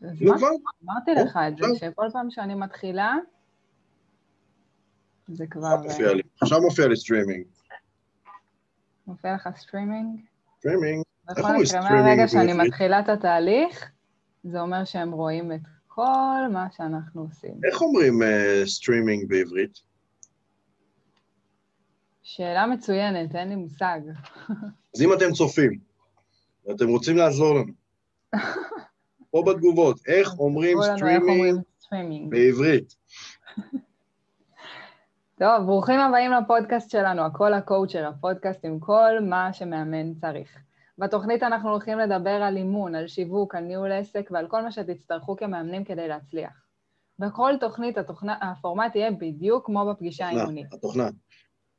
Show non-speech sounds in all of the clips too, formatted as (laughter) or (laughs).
נו? כבר? אמרתי לך את זה. שכל פעם שאני מתחילה, זה כבר... עכשיו מופיע לי. מופיע לי סטרימינג. מופיע לך streaming? streaming. בכל מקרה, מהרגע שאני? מתחילה את התהליך, זה אומר שהם רואים את כל מה שאנחנו עושים. איך אומרים אה, סטרימינג בעברית? שאלה מצוינת, אין לי מושג. אז אם אתם צופים, ואתם רוצים לעזור לנו, (laughs) פה בתגובות, איך אומרים סטרימינג. בעברית? (laughs) טוב, ברוכים הבאים לפודקאסט שלנו, הכל לקואוצ'ר, הפודקאסט עם כל מה שמאמן צריך. בתוכנית אנחנו הולכים לדבר על אימון, על שיווק, על ניהול עסק ועל כל מה שתצטרכו כמאמנים כדי להצליח. בכל תוכנית התוכנה, הפורמט יהיה בדיוק כמו בפגישה התוכנה, האימונית. התוכנה.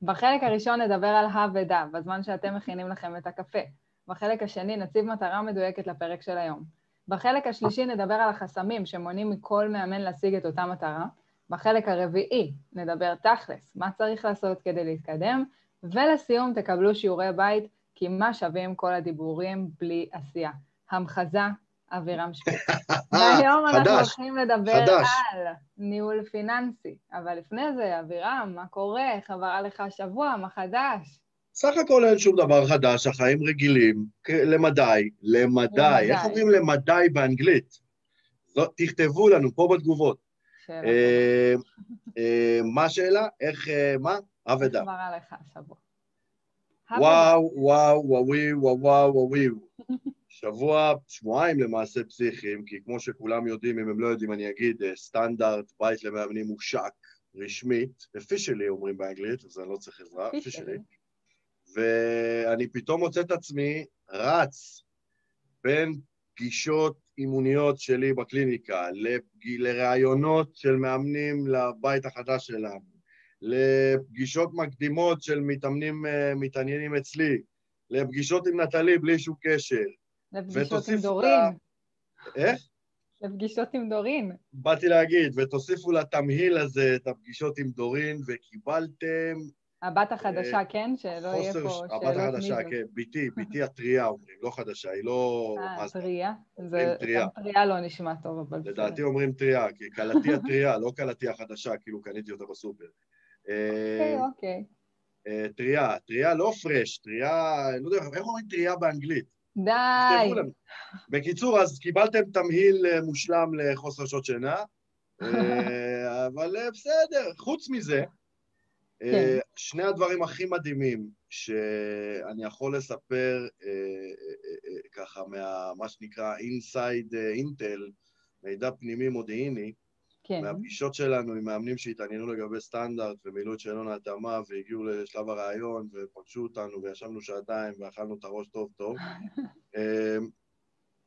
בחלק הראשון נדבר על הא ודא, בזמן שאתם מכינים לכם את הקפה. בחלק השני נציב מטרה מדויקת לפרק של היום. בחלק השלישי נדבר על החסמים שמונעים מכל מאמן להשיג את אותה מטרה. בחלק הרביעי נדבר תכלס, מה צריך לעשות כדי להתקדם, ולסיום תקבלו שיעורי בית, כי מה שווים כל הדיבורים בלי עשייה. המחזה, אבירם שפיץ. (laughs) והיום אנחנו הולכים לדבר חדש. על ניהול פיננסי. אבל לפני זה, אבירם, מה קורה? איך עבר עליך השבוע? מה חדש? סך הכל אין שום דבר חדש, החיים רגילים, למדי, למדי. איך אומרים למדי באנגלית? זאת, תכתבו לנו פה בתגובות. אה, אה, מה השאלה? איך, אה, מה? אבדה. וואו, וואו, וואווי, וואו, וואו, וואווי. שבוע, שבועיים למעשה פסיכיים, כי כמו שכולם יודעים, אם הם לא יודעים, אני אגיד, סטנדרט, בית למאמנים מושק, רשמית, officially אומרים באנגלית, אז אני לא צריך עזרה, officially. ואני פתאום מוצא את עצמי רץ בין פגישות אימוניות שלי בקליניקה. לראיונות של מאמנים לבית החדש שלנו, לפגישות מקדימות של מתאמנים אה, מתעניינים אצלי, לפגישות עם נטלי בלי שום קשר. לפגישות עם דורין. לה- איך? לפגישות עם דורין. באתי להגיד, ותוסיפו לתמהיל הזה את הפגישות עם דורין, וקיבלתם הבת החדשה, כן? שלא יהיה. פה שאלות הבת החדשה, מי. כן, בתי, (laughs) בתי הטריה אומרים, לא חדשה, היא לא... אה? טריה? זה טריה. טריה לא נשמע טוב, אבל. לדעתי אומרים טריה, כי כלתי הטריה, לא כלתי החדשה, כאילו קניתי אותה בסופר. אוקיי, אה, אוקיי. אה, טריה, טריה לא פרש, טריה, אני לא יודע, איך אומרים טריה באנגלית? די. בקיצור, אז קיבלתם תמהיל אה, מושלם לחוסר שעות שינה, אה, (laughs) אבל אה, בסדר. חוץ מזה, אה, כן. שני הדברים הכי מדהימים שאני יכול לספר אה, אה, אה, ככה מה מה שנקרא אינסייד אינטל, מידע פנימי מודיעיני, כן. מהפגישות שלנו עם מאמנים שהתעניינו לגבי סטנדרט ומילאו את שאלון ההתאמה והגיעו לשלב הרעיון ופגשו אותנו וישבנו שעתיים ואכלנו את הראש טוב טוב. (laughs)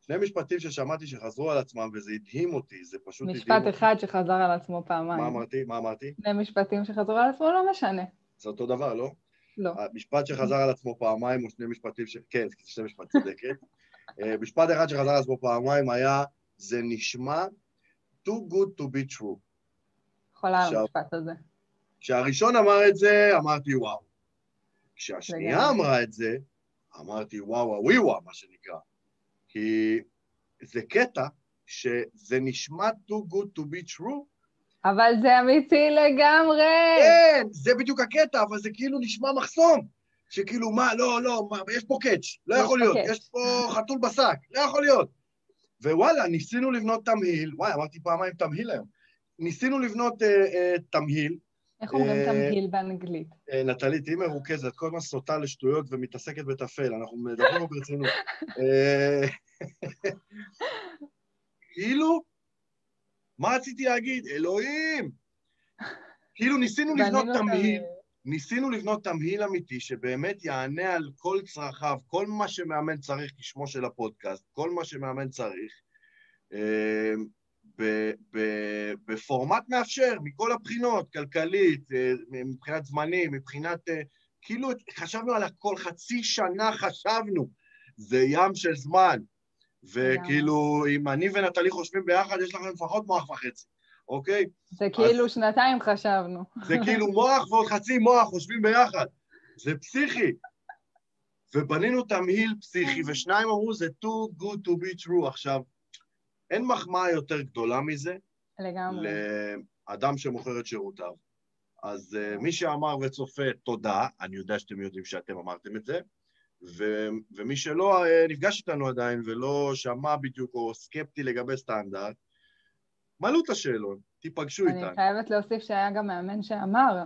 שני משפטים ששמעתי שחזרו על עצמם וזה הדהים אותי, זה פשוט הדהים אותי. משפט אחד שחזר על עצמו פעמיים. מה אמרתי? מה אמרתי? שני משפטים שחזרו על עצמו, לא משנה. זה אותו דבר, לא? לא. המשפט שחזר על עצמו פעמיים, או שני משפטים ש... כן, זה שני משפטים, (laughs) צודקת. אה, משפט אחד שחזר על עצמו פעמיים היה, זה נשמע too good to be true. חולה על המשפט הזה. כשהראשון אמר את זה, אמרתי וואו. כשהשנייה. אמרה את זה, אמרתי וואו, וואי וואו, מה שנקרא. כי זה קטע שזה נשמע too good to be true. אבל זה אמיתי לגמרי! כן, זה בדיוק הקטע, אבל זה כאילו נשמע מחסום. שכאילו, מה, לא, לא, מה, יש פה קאץ', לא יכול להיות, קאץ'. יש פה חתול בשק, לא יכול להיות. ווואלה, ניסינו לבנות תמהיל, וואי, אמרתי פעמיים תמהיל היום. ניסינו לבנות אה, אה, תמהיל, איך אומרים אה, תמהיל באנגלית? אה, נטלי, תהיי מרוכזת, כל הזמן סוטה לשטויות ומתעסקת בטפל, אנחנו מדברים ברצינות. אה, (laughs) כאילו, מה רציתי להגיד? אלוהים! כאילו ניסינו לבנות תמהיל, ניסינו לבנות תמהיל אמיתי שבאמת יענה על כל צרכיו, כל מה שמאמן צריך כשמו של הפודקאסט, כל מה שמאמן צריך, אה, בפורמט מאפשר, מכל הבחינות, כלכלית, אה, מבחינת זמנים, מבחינת... אה, כאילו חשבנו על הכל, חצי שנה חשבנו, זה ים של זמן. וכאילו, אם אני ונטלי חושבים ביחד, יש לכם לפחות מוח וחצי, אוקיי? זה כאילו שנתיים חשבנו. זה כאילו מוח ועוד חצי מוח חושבים ביחד. זה פסיכי. ובנינו תמהיל פסיכי, ושניים אמרו, זה too good to be true. עכשיו, אין מחמאה יותר גדולה מזה לגמרי. לאדם שמוכר את שירותיו. אז uh, מי שאמר וצופה, תודה, אני יודע שאתם יודעים שאתם אמרתם את זה, ו- ומי שלא uh, נפגש איתנו עדיין ולא שמע בדיוק או סקפטי לגבי סטנדרט, מעלו את השאלון, תיפגשו איתנו. אני חייבת להוסיף שהיה גם מאמן שאמר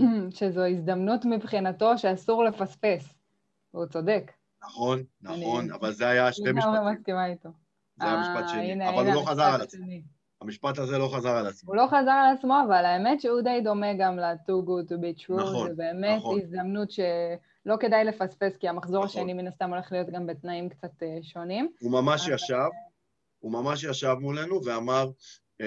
(clears throat) שזו הזדמנות מבחינתו שאסור לפספס. והוא צודק. נכון, נכון, אני... אבל זה היה שתי משפטים. אני מסכימה איתו. זה היה משפט שני, הנה, אבל הנה, הוא לא חזר על עצמו. המשפט הזה לא חזר על עצמו. הוא לא חזר על עצמו, אבל האמת שהוא די דומה גם ל-too good to be true. נכון, זה באמת נכון. הזדמנות שלא כדאי לפספס, כי המחזור נכון. השני מן הסתם הולך להיות גם בתנאים קצת uh, שונים. הוא ממש ישב, הוא ממש ישב מולנו ואמר uh,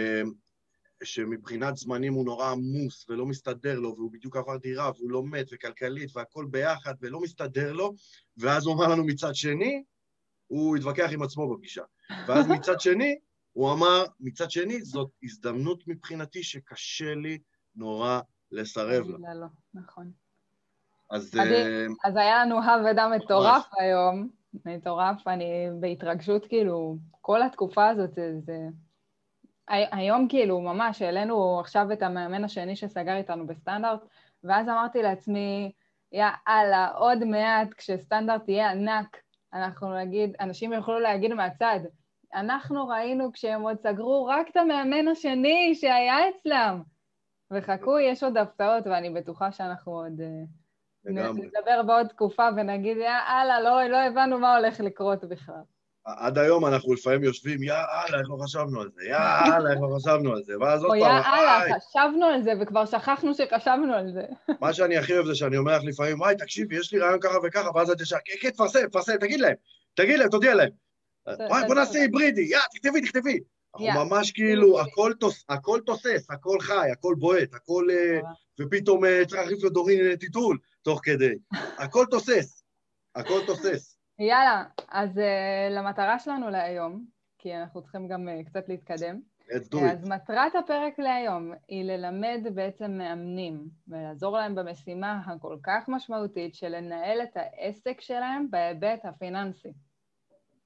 שמבחינת זמנים הוא נורא עמוס ולא מסתדר לו, והוא בדיוק עבר דירה והוא לומד וכלכלית והכל ביחד ולא מסתדר לו, ואז הוא אמר לנו מצד שני, הוא התווכח עם עצמו בפגישה. ואז מצד שני, הוא אמר, מצד שני, זאת הזדמנות מבחינתי שקשה לי נורא לסרב לה. לא, נכון. אז... אה, אז היה לנו הב ודם מטורף היום, מטורף, אני בהתרגשות, כאילו, כל התקופה הזאת, זה... היום כאילו, ממש, העלינו עכשיו את המאמן השני שסגר איתנו בסטנדרט, ואז אמרתי לעצמי, יא אללה, עוד מעט כשסטנדרט יהיה ענק, אנחנו נגיד, אנשים יוכלו להגיד מהצד, אנחנו ראינו כשהם עוד סגרו רק את המאמן השני שהיה אצלם. וחכו, יש עוד הפתעות, ואני בטוחה שאנחנו עוד... אה, לגמרי. נדבר בעוד תקופה ונגיד, יאללה, לא, לא הבנו מה הולך לקרות בכלל. עד היום אנחנו לפעמים יושבים, יאללה, איך לא חשבנו על זה, יאללה, (laughs) איך לא חשבנו על זה, ואז עוד פעם, או יאללה, חשבנו על זה, וכבר שכחנו שחשבנו על זה. (laughs) מה שאני הכי אוהב זה שאני אומר לך לפעמים, וואי, תקשיבי, יש לי רעיון ככה וככה, ואז את ישר, כן, כן, תפרסם, תפרסם, תגיד להם, תגיד להם, תודיע להם. וואי, בוא נעשה היברידי, יא, תכתבי, תכתבי. אנחנו ממש כאילו, הכל תוסס, הכל חי, הכל בועט, הכל... אה, ופתאום אה, צריך להחליף לדורין אה, טיטול תוך כדי. (laughs) הכל תוסס, הכל תוסס. יאללה, אז uh, למטרה שלנו להיום, כי אנחנו צריכים גם uh, קצת להתקדם. Let's do it. אז מטרת הפרק להיום היא ללמד בעצם מאמנים ולעזור להם במשימה הכל כך משמעותית של לנהל את העסק שלהם בהיבט הפיננסי.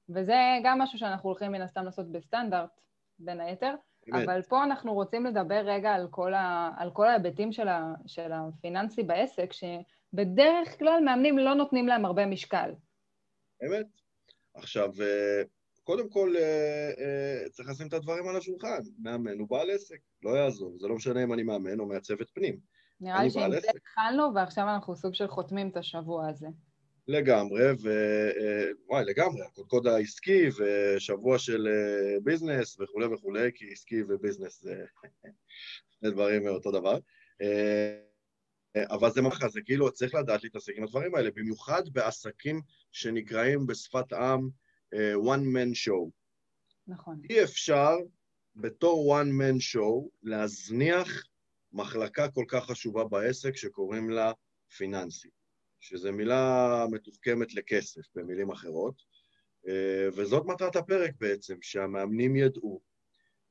וזה גם משהו שאנחנו הולכים מן הסתם לעשות בסטנדרט, בין היתר, באמת. אבל פה אנחנו רוצים לדבר רגע על כל, ה, על כל ההיבטים של, ה, של הפיננסי בעסק, שבדרך כלל מאמנים לא נותנים להם הרבה משקל. אמת. עכשיו, אה, קודם כל אה, אה, צריך לשים את הדברים על השולחן. מאמן הוא בעל עסק, לא יעזור. זה לא משנה אם אני מאמן או מעצבת פנים. נראה לי שעם זה התחלנו, ועכשיו אנחנו סוג של חותמים את השבוע הזה. לגמרי, ווואי, לגמרי, הקודקוד העסקי ושבוע של ביזנס וכולי וכולי, כי עסקי וביזנס זה (laughs) שני דברים אותו דבר. אבל זה ממש, זה כאילו צריך לדעת להתעסק עם הדברים האלה, במיוחד בעסקים שנקראים בשפת עם uh, one man show. נכון. אי אפשר בתור one man show להזניח מחלקה כל כך חשובה בעסק שקוראים לה פיננסי, שזו מילה מתוחכמת לכסף, במילים אחרות, uh, וזאת מטרת הפרק בעצם, שהמאמנים ידעו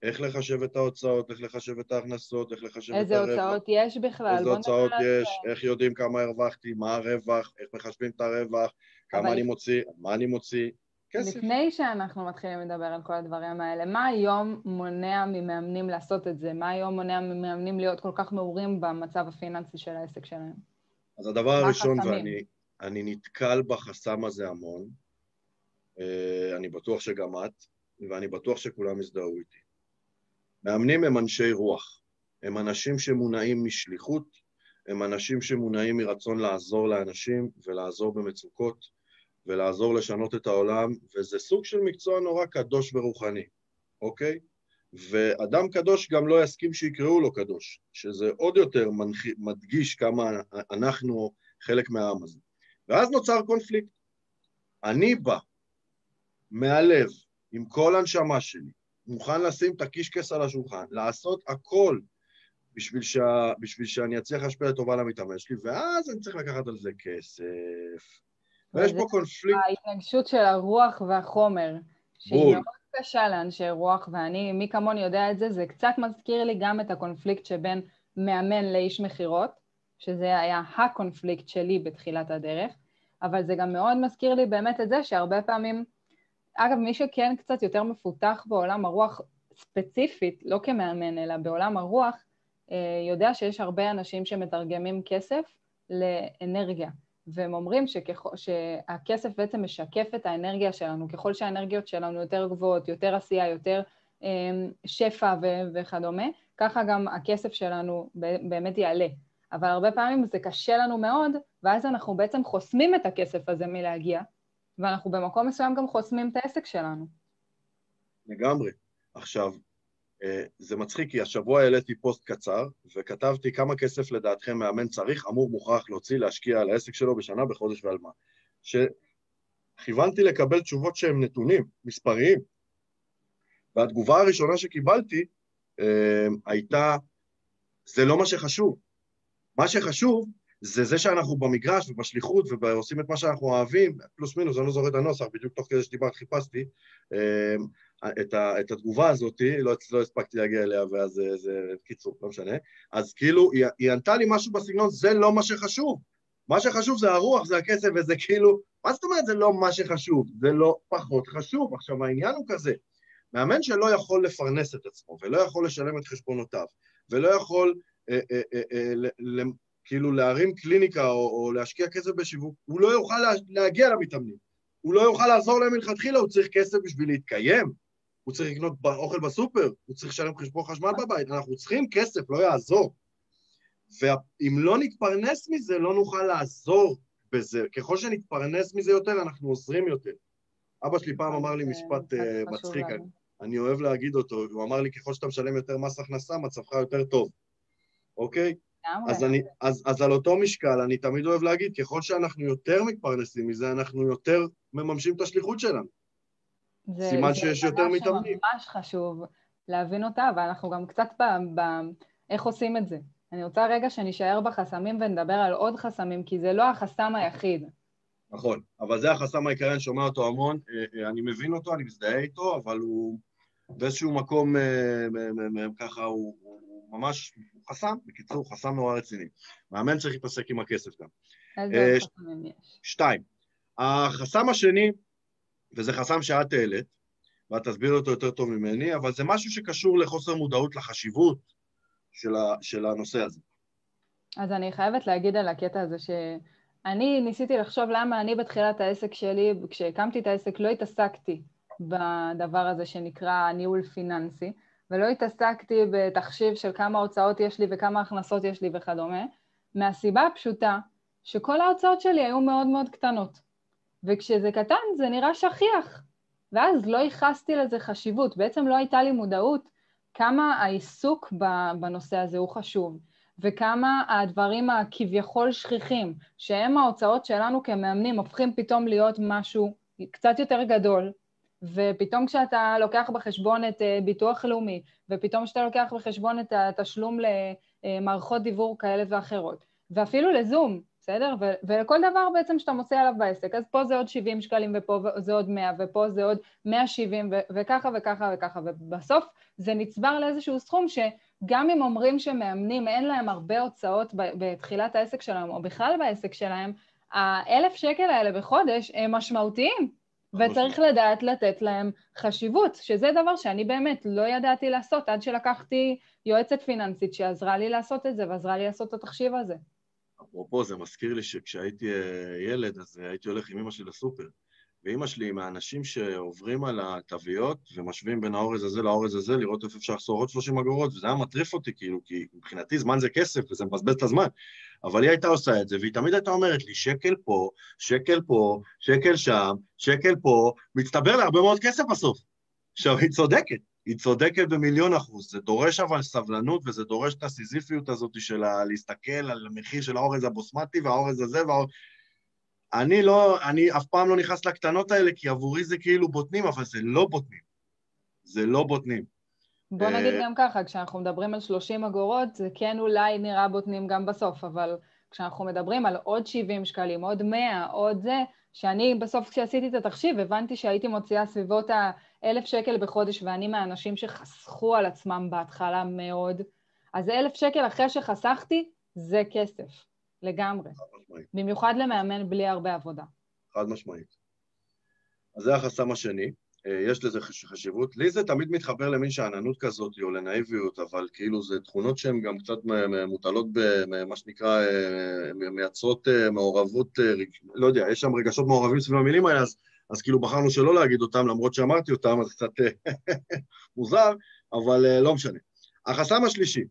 איך לחשב את ההוצאות, איך לחשב את ההכנסות, איך לחשב את הרווח. איזה הוצאות יש בכלל? איזה הוצאות יש, איך יודעים כמה הרווחתי, מה הרווח, איך מחשבים את הרווח, כמה אני מוציא, מה אני מוציא. כסף. לפני שאנחנו מתחילים לדבר על כל הדברים האלה, מה היום מונע ממאמנים לעשות את זה? מה היום מונע ממאמנים להיות כל כך מעורים במצב הפיננסי של העסק שלהם? אז הדבר הראשון, ואני נתקל בחסם הזה המון, אה, אני בטוח שגם את, ואני בטוח שכולם יזדהו איתי. מאמנים הם אנשי רוח, הם אנשים שמונעים משליחות, הם אנשים שמונעים מרצון לעזור לאנשים ולעזור במצוקות ולעזור לשנות את העולם, וזה סוג של מקצוע נורא קדוש ורוחני, אוקיי? ואדם קדוש גם לא יסכים שיקראו לו קדוש, שזה עוד יותר מנח... מדגיש כמה אנחנו חלק מהעם הזה. ואז נוצר קונפליקט. אני בא מהלב, עם כל הנשמה שלי, מוכן לשים את הקישקס על השולחן, לעשות הכל בשביל, שה, בשביל שאני אצליח להשפיע לטובה למתאמן שלי, ואז אני צריך לקחת על זה כסף. ויש פה קונפליקט. ההתנגשות של הרוח והחומר, שהיא מאוד קשה לאנשי רוח, ואני, מי כמוני יודע את זה, זה קצת מזכיר לי גם את הקונפליקט שבין מאמן לאיש מכירות, שזה היה הקונפליקט שלי בתחילת הדרך, אבל זה גם מאוד מזכיר לי באמת את זה שהרבה פעמים אגב, מי שכן קצת יותר מפותח בעולם הרוח ספציפית, לא כמאמן, אלא בעולם הרוח, אה, יודע שיש הרבה אנשים שמתרגמים כסף לאנרגיה. והם אומרים שככל, שהכסף בעצם משקף את האנרגיה שלנו. ככל שהאנרגיות שלנו יותר גבוהות, יותר עשייה, יותר אה, שפע וכדומה, ככה גם הכסף שלנו באמת יעלה. אבל הרבה פעמים זה קשה לנו מאוד, ואז אנחנו בעצם חוסמים את הכסף הזה מלהגיע, ואנחנו במקום מסוים גם חוסמים את העסק שלנו. לגמרי. עכשיו, זה מצחיק, כי השבוע העליתי פוסט קצר, וכתבתי כמה כסף לדעתכם מאמן צריך, אמור, מוכרח להוציא, להשקיע על העסק שלו בשנה, בחודש ועל מה. שכיוונתי לקבל תשובות שהן נתונים, מספריים. והתגובה הראשונה שקיבלתי אה, הייתה, זה לא מה שחשוב. מה שחשוב זה זה שאנחנו במגרש ובשליחות ועושים את מה שאנחנו אוהבים, פלוס מינוס, אני לא זוכר את הנוסח, בדיוק תוך כדי שדיברת חיפשתי אה, את, ה, את התגובה הזאת, לא, לא הספקתי להגיע אליה ואז זה, זה קיצור, לא משנה, אז כאילו היא, היא ענתה לי משהו בסגנון, זה לא מה שחשוב, מה שחשוב זה הרוח, זה הכסף, וזה כאילו, מה זאת אומרת זה לא מה שחשוב? זה לא פחות חשוב. עכשיו העניין הוא כזה, מאמן שלא יכול לפרנס את עצמו ולא יכול לשלם את חשבונותיו ולא יכול אה, אה, אה, אה, כאילו להרים קליניקה או, או להשקיע כסף בשיווק, הוא לא יוכל לה, להגיע למתאמנים. הוא לא יוכל לעזור להם מלכתחילה, הוא צריך כסף בשביל להתקיים. הוא צריך לקנות אוכל בסופר, הוא צריך לשלם חשבון חשמל בבית, אנחנו צריכים כסף, לא יעזור. ואם לא נתפרנס מזה, לא נוכל לעזור בזה. ככל שנתפרנס מזה יותר, אנחנו עוזרים יותר. אבא שלי פעם אמר לי משפט uh, מצחיק, אני אוהב להגיד אותו, הוא אמר לי, ככל שאתה משלם יותר מס הכנסה, מצבך יותר טוב, אוקיי? אז, אני, אז, אז על אותו משקל, אני תמיד אוהב להגיד, ככל שאנחנו יותר מתפרנסים מזה, אנחנו יותר מממשים את השליחות שלנו. זה, סימן שיש יותר מתאמנים. זה ממש חשוב להבין אותה, ואנחנו גם קצת ב... ב... איך עושים את זה. אני רוצה רגע שנישאר בחסמים ונדבר על עוד חסמים, כי זה לא החסם היחיד. נכון, אבל זה החסם העיקרי, אני שומע אותו המון, אה, אה, אני מבין אותו, אני מזדהה איתו, אבל הוא באיזשהו מקום אה, ככה, הוא, הוא ממש חסם, בקיצור, חסם נורא רציני. מאמן צריך להתעסק עם הכסף גם. איזה חסמים יש? שתיים, החסם השני, וזה חסם שאת העלית, ואת תסביר אותו יותר טוב ממני, אבל זה משהו שקשור לחוסר מודעות לחשיבות של, ה, של הנושא הזה. אז אני חייבת להגיד על הקטע הזה שאני ניסיתי לחשוב למה אני בתחילת העסק שלי, כשהקמתי את העסק, לא התעסקתי בדבר הזה שנקרא ניהול פיננסי, ולא התעסקתי בתחשיב של כמה הוצאות יש לי וכמה הכנסות יש לי וכדומה, מהסיבה הפשוטה שכל ההוצאות שלי היו מאוד מאוד קטנות. וכשזה קטן זה נראה שכיח, ואז לא ייחסתי לזה חשיבות, בעצם לא הייתה לי מודעות כמה העיסוק בנושא הזה הוא חשוב, וכמה הדברים הכביכול שכיחים, שהם ההוצאות שלנו כמאמנים, הופכים פתאום להיות משהו קצת יותר גדול, ופתאום כשאתה לוקח בחשבון את אה, ביטוח לאומי, ופתאום כשאתה לוקח בחשבון את התשלום למערכות דיוור כאלה ואחרות, ואפילו לזום, בסדר? ו- ולכל דבר בעצם שאתה מוצא עליו בעסק, אז פה זה עוד 70 שקלים ופה זה עוד 100 ופה זה עוד 170 ו- וככה וככה וככה, ובסוף זה נצבר לאיזשהו סכום שגם אם אומרים שמאמנים אין להם הרבה הוצאות בתחילת העסק שלהם או בכלל בעסק שלהם, האלף שקל האלה בחודש הם משמעותיים, וצריך לדעת לתת להם חשיבות, שזה דבר שאני באמת לא ידעתי לעשות עד שלקחתי יועצת פיננסית שעזרה לי לעשות את זה ועזרה לי לעשות את התחשיב הזה. אפרופו, זה מזכיר לי שכשהייתי אה, ילד, אז הייתי הולך עם אמא שלי לסופר. ואימא שלי עם האנשים שעוברים על התוויות ומשווים בין האורז הזה לאורז הזה, לראות איפה אפשר לחסור עוד 30 אגורות, וזה היה מטריף אותי, כאילו, כי מבחינתי זמן זה כסף וזה מבזבז את הזמן. אבל היא הייתה עושה את זה, והיא תמיד הייתה אומרת לי, שקל פה, שקל פה, שקל שם, שקל פה, מצטבר להרבה מאוד כסף בסוף. עכשיו, היא צודקת. היא צודקת במיליון אחוז, זה דורש אבל סבלנות וזה דורש את הסיזיפיות הזאת של להסתכל על המחיר של האורז הבוסמטי והאורז הזה והאורז... אני לא, אני אף פעם לא נכנס לקטנות האלה, כי עבורי זה כאילו בוטנים, אבל זה לא בוטנים. זה לא בוטנים. בוא אה, נגיד גם ככה, כשאנחנו מדברים על 30 אגורות, זה כן אולי נראה בוטנים גם בסוף, אבל כשאנחנו מדברים על עוד 70 שקלים, עוד 100, עוד זה, שאני בסוף כשעשיתי את התחשיב הבנתי שהייתי מוציאה סביבות האלף שקל בחודש ואני מהאנשים שחסכו על עצמם בהתחלה מאוד, אז אלף שקל אחרי שחסכתי זה כסף, לגמרי. במיוחד למאמן בלי הרבה עבודה. חד משמעית. אז זה החסם השני. אה, יש לזה חשיבות. לי זה תמיד מתחבר למין שאננות כזאת או לנאיביות, אבל כאילו זה תכונות שהן גם קצת מוטלות במה שנקרא, מייצרות מעורבות, לא יודע, יש שם רגשות מעורבים סביב המילים האלה, אז, אז כאילו בחרנו שלא להגיד אותם, למרות שאמרתי אותם, אז קצת (laughs) מוזר, אבל לא משנה. החסם השלישי,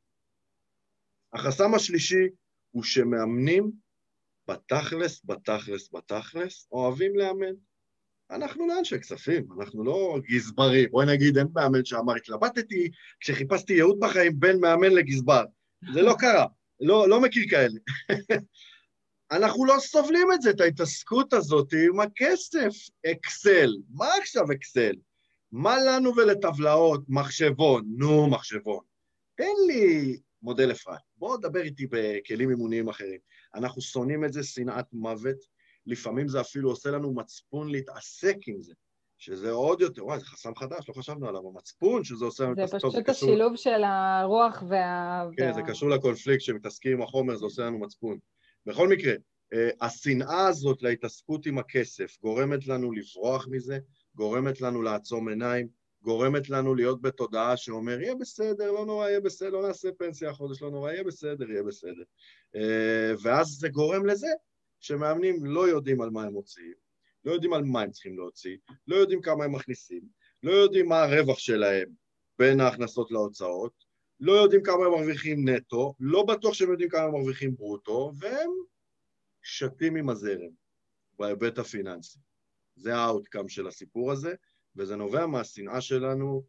החסם השלישי הוא שמאמנים בתכלס, בתכלס, בתכלס, אוהבים לאמן. אנחנו לא אנשי כספים, אנחנו לא גזברים. בואי נגיד, אין מאמן שאמר, התלבטתי כשחיפשתי ייעוד בחיים בין מאמן לגזבר. זה לא קרה, לא, לא מכיר כאלה. (laughs) אנחנו לא סובלים את זה, את ההתעסקות הזאת עם הכסף. אקסל, מה עכשיו אקסל? מה לנו ולטבלאות? מחשבון, נו, מחשבון. תן לי מודל אפרת, בוא דבר איתי בכלים אימוניים אחרים. אנחנו שונאים את זה שנאת מוות, לפעמים זה אפילו עושה לנו מצפון להתעסק עם זה, שזה עוד יותר, וואי, זה חסם חדש, לא חשבנו עליו, המצפון שזה עושה לנו... זה פשוט השילוב של הרוח וה... כן, וה... זה קשור לקונפליקט, כשמתעסקים עם החומר זה עושה לנו מצפון. בכל מקרה, אה, השנאה הזאת להתעסקות עם הכסף גורמת לנו לברוח מזה, גורמת לנו לעצום עיניים, גורמת לנו להיות בתודעה שאומר, יהיה בסדר, לא נורא, יהיה בסדר, לא נעשה פנסיה החודש, לא נורא, יהיה בסדר, יהיה בסדר. אה, ואז זה גורם לזה שמאמנים לא יודעים על מה הם מוציאים, לא יודעים על מה הם צריכים להוציא, לא יודעים כמה הם מכניסים, לא יודעים מה הרווח שלהם בין ההכנסות להוצאות, לא יודעים כמה הם מרוויחים נטו, לא בטוח שהם יודעים כמה הם מרוויחים ברוטו, והם שטים עם הזרם בהיבט הפיננסי. זה ה outcome של הסיפור הזה, וזה נובע מהשנאה שלנו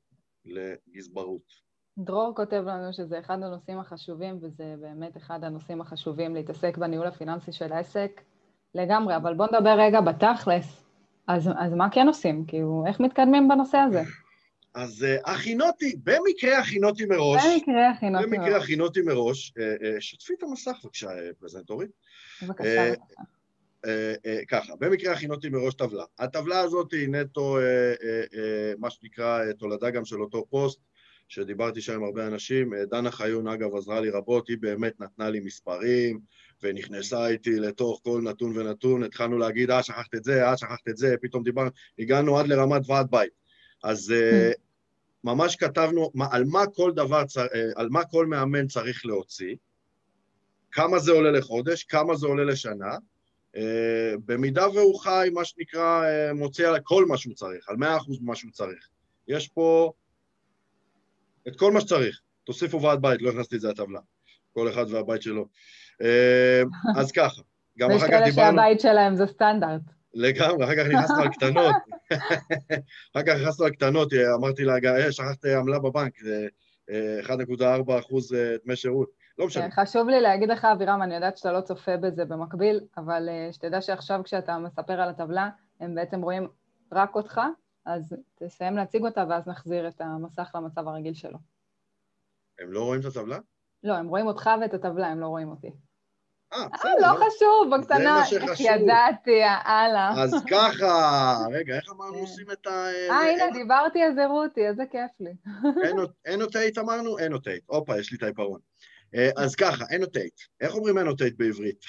לגזברות. דרור כותב לנו שזה אחד הנושאים החשובים, וזה באמת אחד הנושאים החשובים להתעסק בניהול הפיננסי של העסק לגמרי, אבל בואו נדבר רגע בתכלס. אז, אז מה כן עושים? כאילו, איך מתקדמים בנושא הזה? אז uh, הכינותי, במקרה הכינותי מראש, במקרה הכינותי מראש, במקרה הכינותי מראש, uh, uh, שתפי את המסך בבקשה, פרזנטורית. בבקשה. אה, אה, ככה, במקרה הכינותי מראש טבלה. הטבלה הזאת היא נטו, אה, מה שנקרא, תולדה גם של אותו פוסט, שדיברתי שם עם הרבה אנשים. דנה חיון, אגב, עזרה לי רבות, היא באמת נתנה לי מספרים, ונכנסה איתי לתוך כל נתון ונתון, התחלנו להגיד, אה, שכחת את זה, אה, שכחת את זה, פתאום דיברנו, הגענו עד לרמת ועד בית. אז ממש כתבנו על מה כל דבר, על מה כל מאמן צריך להוציא, כמה זה עולה לחודש, כמה זה עולה לשנה, במידה והוא חי, מה שנקרא, uh, מוציא על כל מה שהוא צריך, על מאה אחוז ממה שהוא צריך. יש פה את כל מה שצריך. תוסיפו ועד בית, לא הכנסתי את זה לטבלה. כל אחד והבית שלו. Uh, (laughs) אז ככה, גם אחר כך דיברנו... ויש כאלה שהבית שלהם זה סטנדרט. לגמרי, אחר כך נכנסנו על קטנות. (laughs) אחר כך נכנסנו על קטנות, אמרתי לה, שכחת עמלה בבנק, 1.4 אחוז דמי שירות. לא משנה. כן, חשוב לי להגיד לך, אבירם, אני יודעת שאתה לא צופה בזה במקביל, אבל uh, שתדע שעכשיו כשאתה מספר על הטבלה, הם בעצם רואים רק אותך, אז תסיים להציג אותה ואז נחזיר את המסך למצב הרגיל שלו. הם לא רואים את הטבלה? לא, הם רואים אותך ואת הטבלה, הם לא רואים אותי. אה, אה בסדר. לא חשוב, בקטנה, איך ידעתי, הלאה. אז ככה, רגע, איך אמרנו. עושים את ה... אה, הנה, דיברתי, אז הראו אותי, איזה כיף לי. annotate אמרנו? annotate. הופה, יש לי את העיפרון. אה, אז ככה, annotate. איך אומרים annotate בעברית?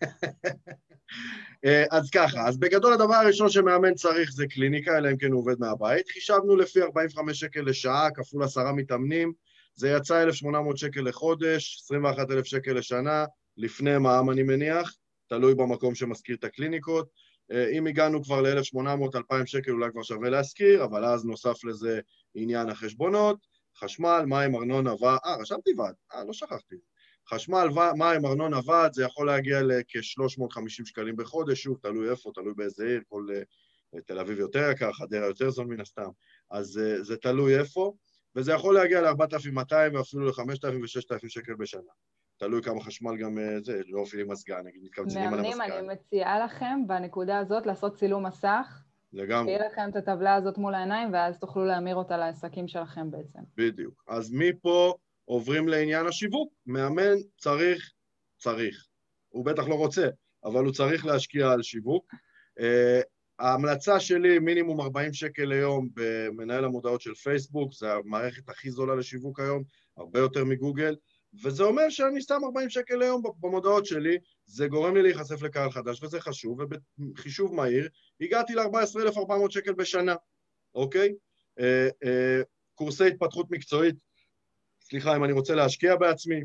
(laughs) אה, אז ככה, אז בגדול הדבר הראשון שמאמן צריך זה קליניקה, אלא אם כן הוא עובד מהבית. חישבנו לפי 45 שקל לשעה, כפול עשרה מתאמנים, זה יצא 1,800 שקל לחודש, 21,000 שקל לשנה, לפני מע"מ אני מניח, תלוי במקום שמזכיר את הקליניקות. אה, אם הגענו כבר ל-1,800-2,000 שקל אולי כבר שווה להזכיר, אבל אז נוסף לזה עניין החשבונות. חשמל, מים, ארנונה, ועד, אה, רשמתי ועד, אה, לא שכחתי. חשמל, מים, ארנונה, ועד, זה יכול להגיע לכ-350 שקלים בחודש, שוב, תלוי איפה, תלוי באיזה עיר, כל uh, תל אביב יותר יקר, חדרה יותר זול מן הסתם, אז uh, זה תלוי איפה, וזה יכול להגיע ל-4,200 ואפילו ל-5,000 ו-6,000 שקל בשנה. תלוי כמה חשמל גם uh, זה, לא מפעילים מזגן, נגיד, מתכווצנים על המזגן. מאמנים, אני מציעה לכם בנקודה הזאת לעשות צילום מסך, לגמרי. שיהיה לכם את הטבלה הזאת מול העיניים, ואז תוכלו להמיר אותה לעסקים שלכם בעצם. בדיוק. אז מפה עוברים לעניין השיווק. מאמן צריך, צריך. הוא בטח לא רוצה, אבל הוא צריך להשקיע על שיווק. Uh, ההמלצה שלי, מינימום 40 שקל ליום במנהל המודעות של פייסבוק, זה המערכת הכי זולה לשיווק היום, הרבה יותר מגוגל. וזה אומר שאני שם 40 שקל ליום במודעות שלי, זה גורם לי להיחשף לקהל חדש, וזה חשוב, ובחישוב מהיר הגעתי ל-14,400 שקל בשנה. אוקיי? אה, אה, קורסי התפתחות מקצועית, סליחה, אם אני רוצה להשקיע בעצמי,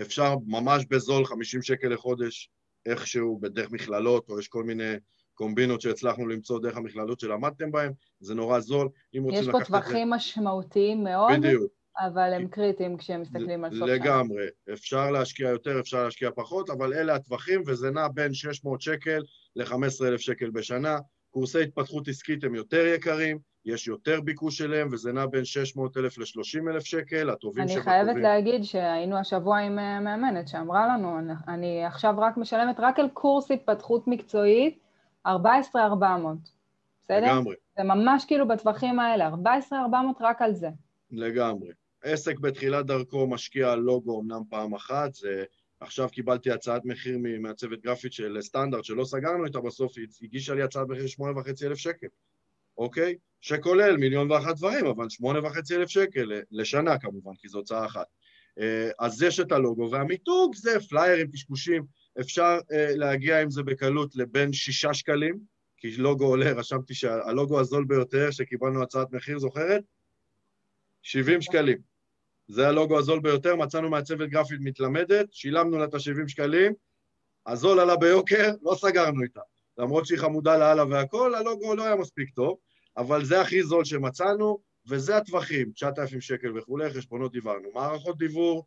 אפשר ממש בזול, 50 שקל לחודש, איכשהו בדרך מכללות, או יש כל מיני קומבינות שהצלחנו למצוא דרך המכללות שלמדתם בהן, זה נורא זול. אם רוצים לקחת. יש פה טווחים משמעותיים מאוד, בדיוק. אבל הם קריטיים כשהם מסתכלים על סוף שעה. לגמרי. אפשר להשקיע יותר, אפשר להשקיע פחות, אבל אלה הטווחים, וזה נע בין 600 שקל ל-15,000 שקל בשנה. קורסי התפתחות עסקית הם יותר יקרים, יש יותר ביקוש אליהם, וזה נע בין 600,000 ל-30,000 שקל, הטובים שבטובים. אני חייבת להגיד שהיינו השבוע עם אה, מאמנת שאמרה לנו, אני עכשיו רק משלמת רק על קורס התפתחות מקצועית 14,400, בסדר? לגמרי. זה ממש כאילו בטווחים האלה, 14,400 רק על זה. לגמרי. עסק בתחילת דרכו משקיע על לוגו אמנם פעם אחת, זה... עכשיו קיבלתי הצעת מחיר ממעצבת גרפית של סטנדרט שלא סגרנו איתה בסוף, היא הגישה לי הצעת מחיר שמונה וחצי אלף שקל, אוקיי? שכולל מיליון ואחת דברים, אבל שמונה וחצי אלף שקל לשנה כמובן, כי זו הוצאה אחת. אה, אז יש את הלוגו, והמיתוג זה פליירים, קשקושים, אפשר אה, להגיע עם זה בקלות לבין שישה שקלים, כי לוגו עולה, רשמתי שהלוגו הזול ביותר שקיבלנו הצעת מחיר, זוכרת? 70 שקלים. זה הלוגו הזול ביותר, מצאנו מעצבת גרפית מתלמדת, שילמנו לה את ה-70 שקלים, הזול עלה ביוקר, לא סגרנו איתה. למרות שהיא חמודה לאללה והכל, הלוגו לא היה מספיק טוב, אבל זה הכי זול שמצאנו, וזה הטווחים, 9,000 שקל וכולי, חשבונות דיברנו. מערכות דיבור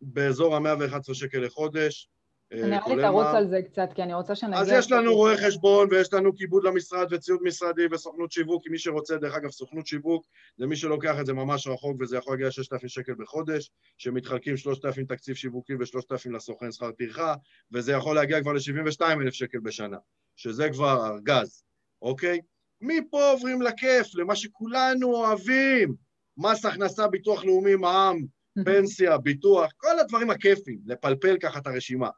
באזור ה-111 שקל לחודש, נראה לי תרוץ על זה קצת, כי אני רוצה שנגיע... אז יש לנו רואה חשבון ויש לנו כיבוד למשרד וציוד משרדי וסוכנות שיווק, כי מי שרוצה, דרך אגב, סוכנות שיווק, זה מי שלוקח את זה ממש רחוק וזה יכול להגיע ל-6,000 שקל בחודש, שמתחלקים 3,000 תקציב שיווקי ו-3,000 לסוכן שכר טרחה, וזה יכול להגיע כבר ל-72,000 שקל בשנה, שזה כבר ארגז, אוקיי? מפה עוברים לכיף, למה שכולנו אוהבים, מס הכנסה, ביטוח לאומי, מע"מ, (laughs) פנסיה, ביטוח, כל הדברים הכיפים, לפלפל ככה את הרשימה.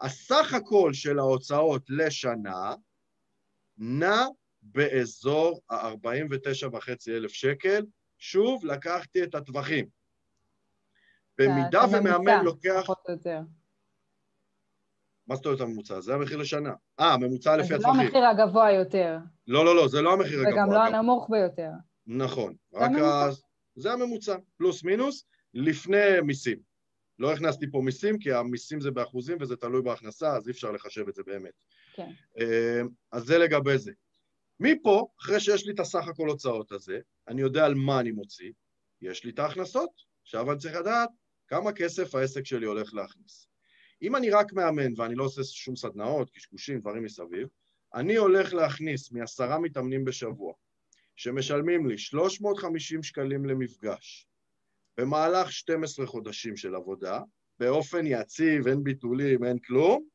הסך הכל של ההוצאות לשנה נע באזור ה-49.5 אלף שקל. שוב, לקחתי את הטווחים. במידה ומאמן לוקח... מה זאת אומרת הממוצע? זה המחיר לשנה. אה, הממוצע לפי הטווחים. זה לא המחיר הגבוה יותר. לא, לא, לא, זה לא המחיר הגבוה. וגם לא הנמוך ביותר. נכון. רק זה הממוצע, פלוס מינוס, לפני מיסים. לא הכנסתי פה מיסים, כי המיסים זה באחוזים וזה תלוי בהכנסה, אז אי אפשר לחשב את זה באמת. כן. אה, אז זה לגבי זה. מפה, אחרי שיש לי את הסך הכל הוצאות הזה, אני יודע על מה אני מוציא, יש לי את ההכנסות. עכשיו אני צריך לדעת כמה כסף העסק שלי הולך להכניס. אם אני רק מאמן ואני לא עושה שום סדנאות, קשקושים, דברים מסביב, אני הולך להכניס מעשרה מתאמנים בשבוע, שמשלמים לי 350 שקלים למפגש, במהלך 12 חודשים של עבודה, באופן יציב, אין ביטולים, אין כלום,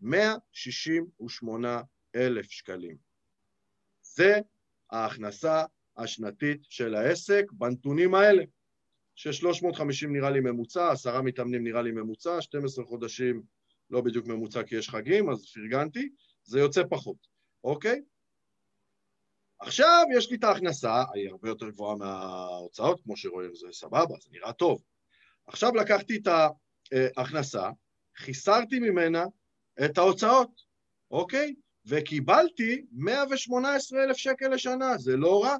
168 אלף שקלים. זה ההכנסה השנתית של העסק בנתונים האלה, ש-350 נראה לי ממוצע, עשרה מתאמנים נראה לי ממוצע, 12 חודשים לא בדיוק ממוצע כי יש חגים, אז פרגנתי, זה יוצא פחות, אוקיי? עכשיו יש לי את ההכנסה, היא הרבה יותר גבוהה מההוצאות, כמו שרואים, זה סבבה, זה נראה טוב. עכשיו לקחתי את ההכנסה, חיסרתי ממנה את ההוצאות, אוקיי? וקיבלתי 118 אלף שקל לשנה, זה לא רע.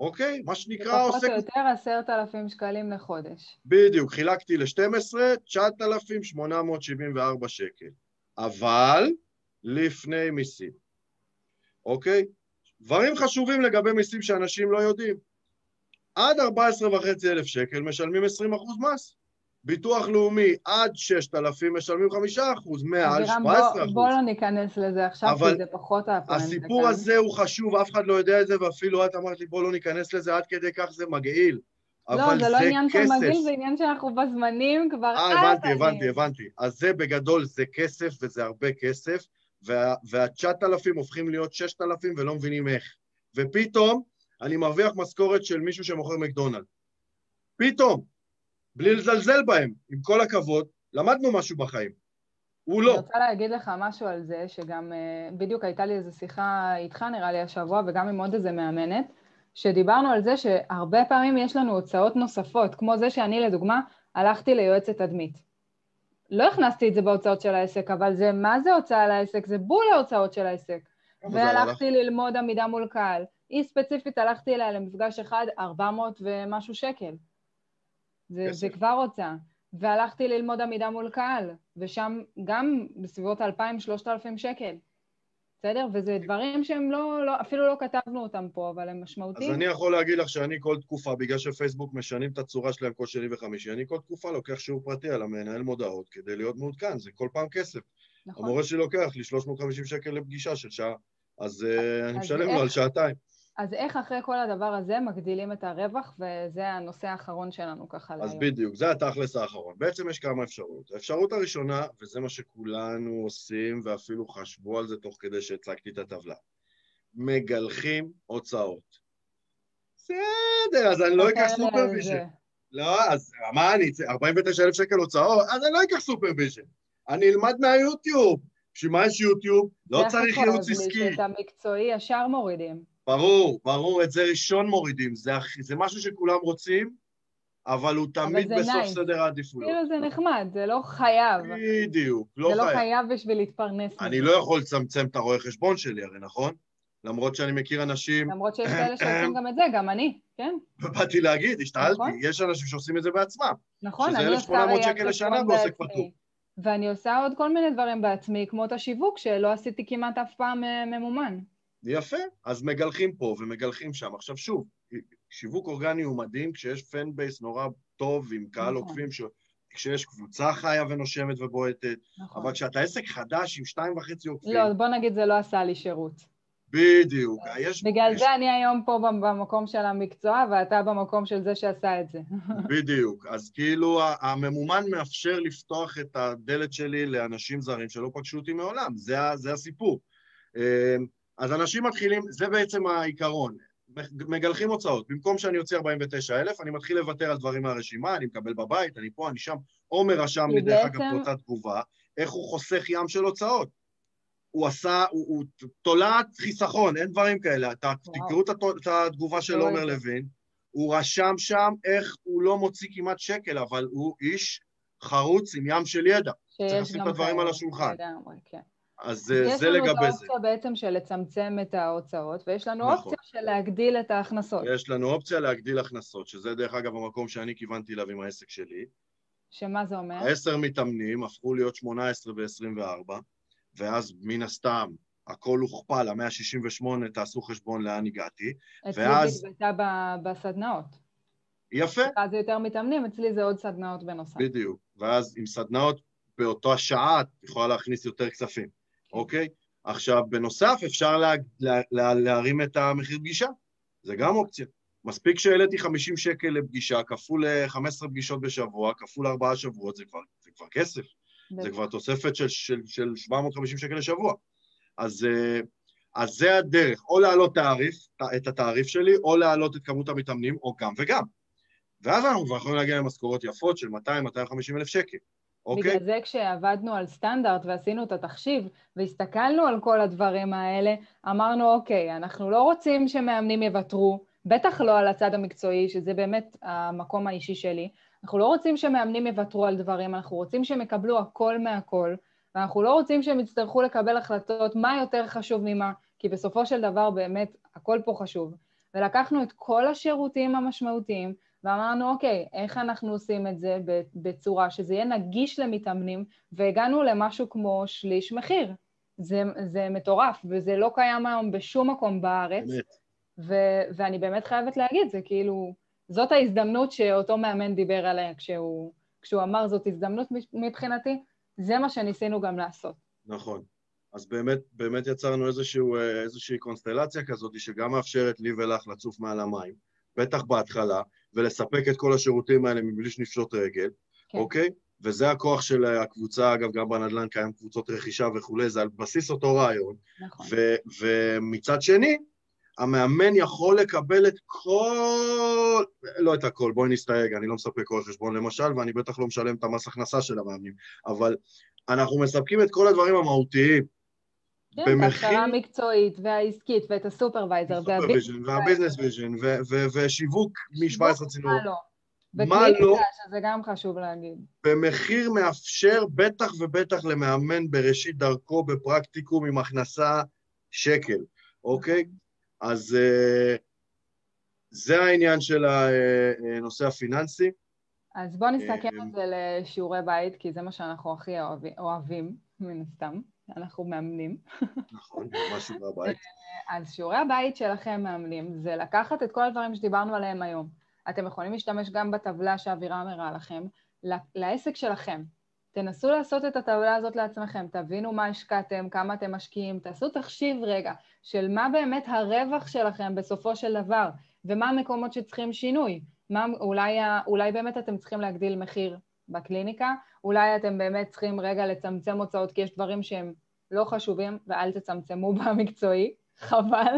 אוקיי? מה שנקרא עוסק... פחות או יותר עשרת אלפים שקלים לחודש. בדיוק, חילקתי ל-12, 9,874 שקל. אבל לפני מיסים, אוקיי? דברים חשובים לגבי מיסים שאנשים לא יודעים. עד 14.5 אלף שקל משלמים 20 אחוז מס. ביטוח לאומי עד 6,000 משלמים 5 אחוז, מעל 17 אחוז. בוא לא ניכנס לזה עכשיו, כי זה פחות הפואנטה. הסיפור הזה הוא חשוב, אף אחד לא יודע את זה, ואפילו את אמרת לי, בוא לא ניכנס לזה, עד כדי כך זה מגעיל. לא, זה לא עניין של מגעיל, זה עניין שאנחנו בזמנים כבר... אה, הבנתי, הבנתי, הבנתי. אז זה בגדול, זה כסף, וזה הרבה כסף, וה-9,000 הופכים להיות 6,000 ולא מבינים איך. ופתאום אני מרוויח משכורת של מישהו שמוכר מקדונלד. פתאום, בלי לזלזל בהם, עם כל הכבוד, למדנו משהו בחיים. הוא לא. אני רוצה להגיד לך משהו על זה, שגם uh, בדיוק הייתה לי איזו שיחה איתך נראה לי השבוע, וגם עם עוד איזה מאמנת, שדיברנו על זה שהרבה פעמים יש לנו הוצאות נוספות, כמו זה שאני לדוגמה הלכתי ליועצת תדמית. לא הכנסתי את זה בהוצאות של העסק, אבל זה, מה זה הוצאה לעסק? זה בול ההוצאות של העסק. והלכתי ללמוד עמידה מול קהל. היא ספציפית, הלכתי אליה למפגש אחד, 400 ומשהו שקל. זה, זה כבר הוצאה. והלכתי ללמוד עמידה מול קהל, ושם גם בסביבות 2,000-3,000 שקל. בסדר? וזה דברים שהם לא, לא, אפילו לא כתבנו אותם פה, אבל הם משמעותיים. אז אני יכול להגיד לך שאני כל תקופה, בגלל שפייסבוק משנים את הצורה שלהם כל שני וחמישי, אני כל תקופה לוקח שיעור פרטי על המנהל מודעות כדי להיות מעודכן, זה כל פעם כסף. נכון. המורה שלי לוקח לי 350 שקל לפגישה של שעה, אז, אז אני משלם לו על שעתיים. אז איך אחרי כל הדבר הזה מגדילים את הרווח, וזה הנושא האחרון שלנו ככה להיום. אז בדיוק, זה התכלס האחרון. בעצם יש כמה אפשרויות. האפשרות הראשונה, וזה מה שכולנו עושים, ואפילו חשבו על זה תוך כדי שהצגתי את הטבלה, מגלחים הוצאות. בסדר, אז אני לא אקח supervision. לא, אז מה אני, 49,000 שקל הוצאות? אז אני לא אקח supervision. אני אלמד מהיוטיוב. בשביל מה יש יוטיוב? לא צריך ייעוץ עסקי. את המקצועי ישר מורידים. ברור, ברור, את זה ראשון מורידים. זה, זה משהו שכולם רוצים, אבל הוא תמיד אבל בסוף נייס. סדר העדיפויות. כאילו זה נחמד, זה לא חייב. בדיוק, לא חייב. זה לא חייב בשביל להתפרנס. אני לא יכול לצמצם את הרואה חשבון שלי, הרי, נכון? למרות שאני מכיר אנשים... למרות שיש כאלה שעושים גם את זה, גם אני, כן? באתי להגיד, השתעלתי, נכון? יש אנשים שעושים את זה בעצמם. נכון, אני עושה. שזה 1,800 שקל לשנה בעוסק פטור. ואני עושה עוד כל מיני דברים בעצמי, כמו את השיווק, שלא עשיתי כמעט אף פעם אה, ממומן. יפה, אז מגלחים פה ומגלחים שם. עכשיו שוב, שיווק אורגני הוא מדהים כשיש פן בייס נורא טוב עם קהל נכון. עוקבים, ש... כשיש קבוצה חיה ונושמת ובועטת, נכון. אבל כשאתה עסק חדש עם שתיים וחצי עוקבים... לא, בוא נגיד זה לא עשה לי שירות. בדיוק. יש, בגלל יש... זה אני היום פה במקום של המקצוע, ואתה במקום של זה שעשה את זה. (laughs) בדיוק. אז כאילו הממומן מאפשר לפתוח את הדלת שלי לאנשים זרים שלא פגשו אותי מעולם, זה, זה הסיפור. אז אנשים מתחילים, זה בעצם העיקרון. מגלחים הוצאות. במקום שאני אוציא 49,000, אני מתחיל לוותר על דברים מהרשימה, אני מקבל בבית, אני פה, אני שם. עומר רשם לי, דרך אגב, באותה תגובה, איך הוא חוסך ים של הוצאות. הוא עשה, הוא, הוא תולעת חיסכון, אין דברים כאלה. תקראו את התגובה של עומר לוין, הוא רשם שם איך הוא לא מוציא כמעט שקל, אבל הוא איש חרוץ עם ים של ידע. צריך לשים את הדברים על השולחן. כן. אז אה, זה לגבי זה. יש לנו את האופציה בעצם של לצמצם את ההוצאות, ויש לנו נכון. אופציה של להגדיל את ההכנסות. יש לנו אופציה להגדיל הכנסות, שזה דרך אגב המקום שאני כיוונתי אליו עם העסק שלי. שמה זה אומר? עשר מתאמנים הפכו להיות 18 ו-24, ואז מן הסתם הכל הוכפל, ה-168, תעשו חשבון לאן הגעתי, אצלי ואז... אצלי זה הייתה בסדנאות. יפה. אז יותר מתאמנים, אצלי זה עוד סדנאות בנוסף. בדיוק, ואז עם סדנאות באותה שעה את יכולה להכניס יותר כספים. אוקיי? עכשיו, בנוסף, אפשר לה, לה, לה, להרים את המחיר פגישה, זה גם אופציה. מספיק שהעליתי 50 שקל לפגישה, כפול 15 פגישות בשבוע, כפול 4 שבועות, זה כבר, זה כבר כסף. זה כבר תוספת של, של, של 750 שקל לשבוע. אז, אה, אז זה הדרך, או להעלות תעריף, את התעריף שלי, או להעלות את כמות המתאמנים, או גם וגם. ואז אנחנו כבר יכולים להגיע למשכורות יפות של 200-250 אלף שקל. אוקיי? בגלל זה כשעבדנו על סטנדרט ועשינו את התחשיב והסתכלנו על כל הדברים האלה, אמרנו, אוקיי, אנחנו לא רוצים שמאמנים יוותרו, בטח לא על הצד המקצועי, שזה באמת המקום האישי שלי, אנחנו לא רוצים שמאמנים יוותרו על דברים, אנחנו רוצים שהם יקבלו הכל מהכל, ואנחנו לא רוצים שהם יצטרכו לקבל החלטות מה יותר חשוב ממה, כי בסופו של דבר באמת הכל פה חשוב. ולקחנו את כל השירותים המשמעותיים, ואמרנו, אוקיי, איך אנחנו עושים את זה בצורה שזה יהיה נגיש למתאמנים, והגענו למשהו כמו שליש מחיר. זה, זה מטורף, וזה לא קיים היום בשום מקום בארץ. ו- ואני באמת חייבת להגיד, זה כאילו, זאת ההזדמנות שאותו מאמן דיבר עליה כשהוא, כשהוא אמר זאת הזדמנות מבחינתי, זה מה שניסינו גם לעשות. נכון. אז באמת, באמת יצרנו איזשהו, אה, איזושהי קונסטלציה כזאת שגם מאפשרת לי ולך לצוף מעל המים, בטח בהתחלה, ולספק את כל השירותים האלה מבלי שנפשוט רגל, כן. אוקיי? וזה הכוח של הקבוצה, אגב, גם בנדל"ן קיים קבוצות רכישה וכולי, זה על בסיס אותו רעיון. נכון. ו- ומצד שני, המאמן יכול לקבל את כל... לא את הכל, בואי נסתייג, אני לא מספק כל חשבון למשל, ואני בטח לא משלם את המס הכנסה של המאמנים, אבל אנחנו מספקים את כל הדברים המהותיים. כן, במחיר... ההכשרה המקצועית והעסקית ואת הסופרוויזר והביזנס ויז'ן ושיווק מ-17 צינור. מה לא? מה לא? שזה גם חשוב להגיד. במחיר מאפשר בטח ובטח למאמן בראשית דרכו בפרקטיקום עם הכנסה שקל, אוקיי? אז uh, זה העניין של הנושא הפיננסי. אז בואו נסתכל על זה לשיעורי בית, כי זה מה שאנחנו הכי אוהבים, מן הסתם. אנחנו מאמנים. נכון, ממש שיעורי (laughs) הבית. אז שיעורי הבית שלכם מאמנים זה לקחת את כל הדברים שדיברנו עליהם היום. אתם יכולים להשתמש גם בטבלה שאבירם הראה לכם, לעסק שלכם. תנסו לעשות את הטבלה הזאת לעצמכם, תבינו מה השקעתם, כמה אתם משקיעים, תעשו תחשיב רגע של מה באמת הרווח שלכם בסופו של דבר, ומה המקומות שצריכים שינוי. מה, אולי, אולי באמת אתם צריכים להגדיל מחיר בקליניקה, אולי אתם באמת צריכים רגע לצמצם הוצאות כי יש דברים שהם לא חשובים ואל תצמצמו (laughs) במקצועי, חבל.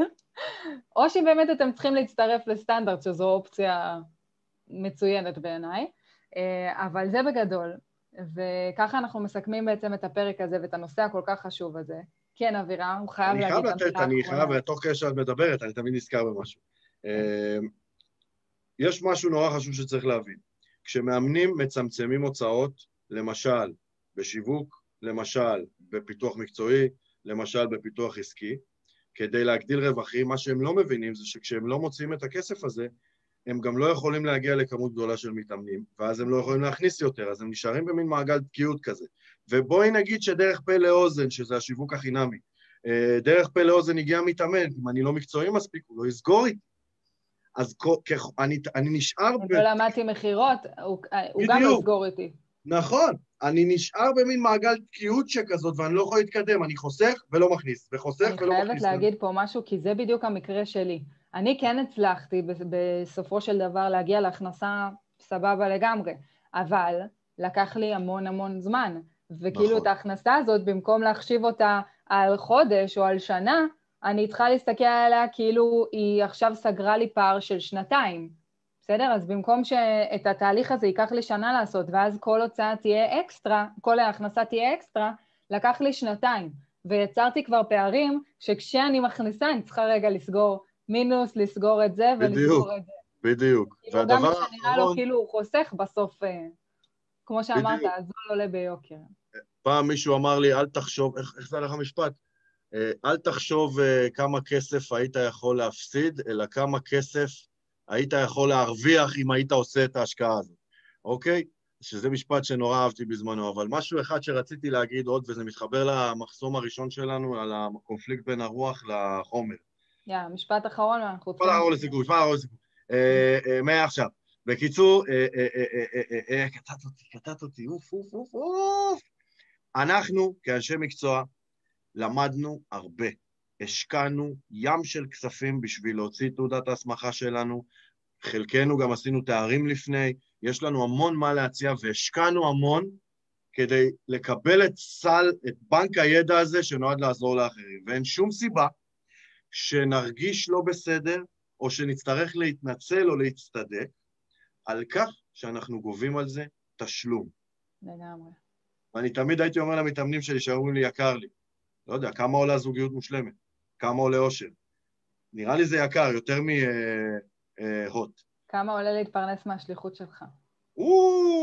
או שבאמת אתם צריכים להצטרף לסטנדרט, שזו אופציה מצוינת בעיניי, אה, אבל זה בגדול. וככה אנחנו מסכמים בעצם את הפרק הזה ואת הנושא הכל כך חשוב הזה. כן, אבירה, הוא חייב להגיד את המילה האחרונה. אני חייב, תוך כדי שאת מדברת, אני תמיד נזכר במשהו. אה, יש משהו נורא חשוב שצריך להבין. כשמאמנים מצמצמים הוצאות, למשל בשיווק, למשל בפיתוח מקצועי, למשל בפיתוח עסקי, כדי להגדיל רווחים, מה שהם לא מבינים זה שכשהם לא מוצאים את הכסף הזה, הם גם לא יכולים להגיע לכמות גדולה של מתאמנים, ואז הם לא יכולים להכניס יותר, אז הם נשארים במין מעגל תקיעות כזה. ובואי נגיד שדרך פה לאוזן, שזה השיווק החינמי, אה, דרך פה לאוזן הגיע מתאמן, אם אני לא מקצועי מספיק, הוא לא יסגור איתי. אז כ- אני, אני נשאר... אני לא למדתי מכירות, הוא, הוא גם יסגור איתי. נכון, אני נשאר במין מעגל תקיעות שכזאת, ואני לא יכול להתקדם, אני חוסך ולא מכניס, וחוסך ולא מכניס. אני חייבת להגיד פה משהו, כי זה בדיוק המקרה שלי. אני כן הצלחתי בסופו של דבר להגיע להכנסה סבבה לגמרי, אבל לקח לי המון המון זמן, וכאילו נכון. את ההכנסה הזאת, במקום להחשיב אותה על חודש או על שנה, אני צריכה להסתכל עליה כאילו היא עכשיו סגרה לי פער של שנתיים, בסדר? אז במקום שאת התהליך הזה ייקח לי שנה לעשות, ואז כל הוצאה תהיה אקסטרה, כל ההכנסה תהיה אקסטרה, לקח לי שנתיים, ויצרתי כבר פערים שכשאני מכניסה אני צריכה רגע לסגור מינוס, לסגור את זה ולסגור את זה. בדיוק, כאילו והדבר האחרון... גם כשנראה לו כאילו הוא חוסך, בסוף, אה, כמו שאמרת, הזול עולה ביוקר. פעם מישהו אמר לי, אל תחשוב, איך, איך זה הלך המשפט? אה, אל תחשוב אה, כמה כסף היית יכול להפסיד, אלא כמה כסף היית יכול להרוויח אם היית עושה את ההשקעה הזאת, אוקיי? שזה משפט שנורא אהבתי בזמנו, אבל משהו אחד שרציתי להגיד עוד, וזה מתחבר למחסום הראשון שלנו, על הקונפליקט בין הרוח לחומר. יאללה, משפט אחרון, ואנחנו... משפט אחרון לסיכום, משפט אחרון לסיכום. מעכשיו. בקיצור, קטעת אותי, קטעת אותי, אוף, אוף, אוף, אוף. אנחנו, כאנשי מקצוע, למדנו הרבה. השקענו ים של כספים בשביל להוציא תעודת ההסמכה שלנו, חלקנו גם עשינו תארים לפני, יש לנו המון מה להציע והשקענו המון כדי לקבל את סל, את בנק הידע הזה שנועד לעזור לאחרים. ואין שום סיבה שנרגיש לא בסדר או שנצטרך להתנצל או להצטדק על כך שאנחנו גובים על זה תשלום. לגמרי. ואני תמיד הייתי אומר למתאמנים שלי, שאומרים לי, יקר לי. לא יודע, כמה עולה זוגיות מושלמת? כמה עולה אושר? נראה לי זה יקר, יותר מהוט. כמה עולה להתפרנס מהשליחות שלך? או,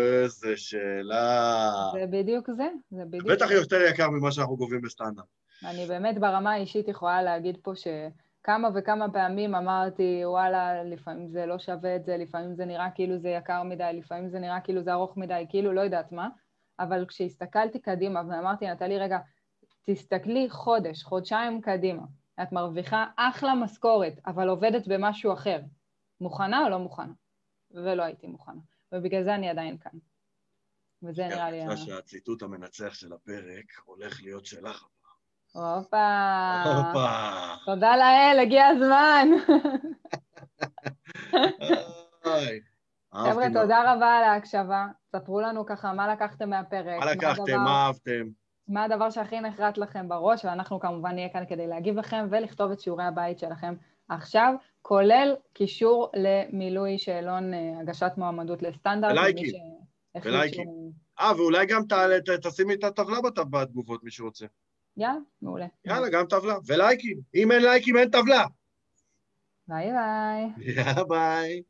איזה שאלה. זה בדיוק זה, זה בדיוק... בטח יותר יקר ממה שאנחנו גובים בסטנדרט. אני באמת ברמה האישית יכולה להגיד פה שכמה וכמה פעמים אמרתי, וואלה, לפעמים זה לא שווה את זה, לפעמים זה נראה כאילו זה יקר מדי, לפעמים זה נראה כאילו זה ארוך מדי, כאילו לא יודעת מה, אבל כשהסתכלתי קדימה ואמרתי, נטלי, רגע, תסתכלי חודש, חודשיים קדימה, את מרוויחה אחלה משכורת, אבל עובדת במשהו אחר. מוכנה או לא מוכנה? ולא הייתי מוכנה, ובגלל זה אני עדיין כאן. וזה נראה לי... אני חושב שהציטוט המנצח של הפרק הולך להיות שלך. הופה. הופה. תודה לאל, הגיע הזמן. (laughs) חבר'ה, תודה רבה על ההקשבה. ספרו לנו ככה מה לקחתם מהפרק. מה לקחתם, מה אהבתם. מה הדבר שהכי נחרט לכם בראש, ואנחנו כמובן נהיה כאן כדי להגיב לכם ולכתוב את שיעורי הבית שלכם עכשיו, כולל קישור למילוי שאלון אה, הגשת מועמדות לסטנדרט. ולייקים, ולייקים. אה, ואולי גם תשימי את הטבלה בתגובות, מי שרוצה. יאללה, מעולה. יאללה, גם טבלה. ולייקים. אם אין לייקים, אין טבלה. ביי ביי. יאללה, ביי.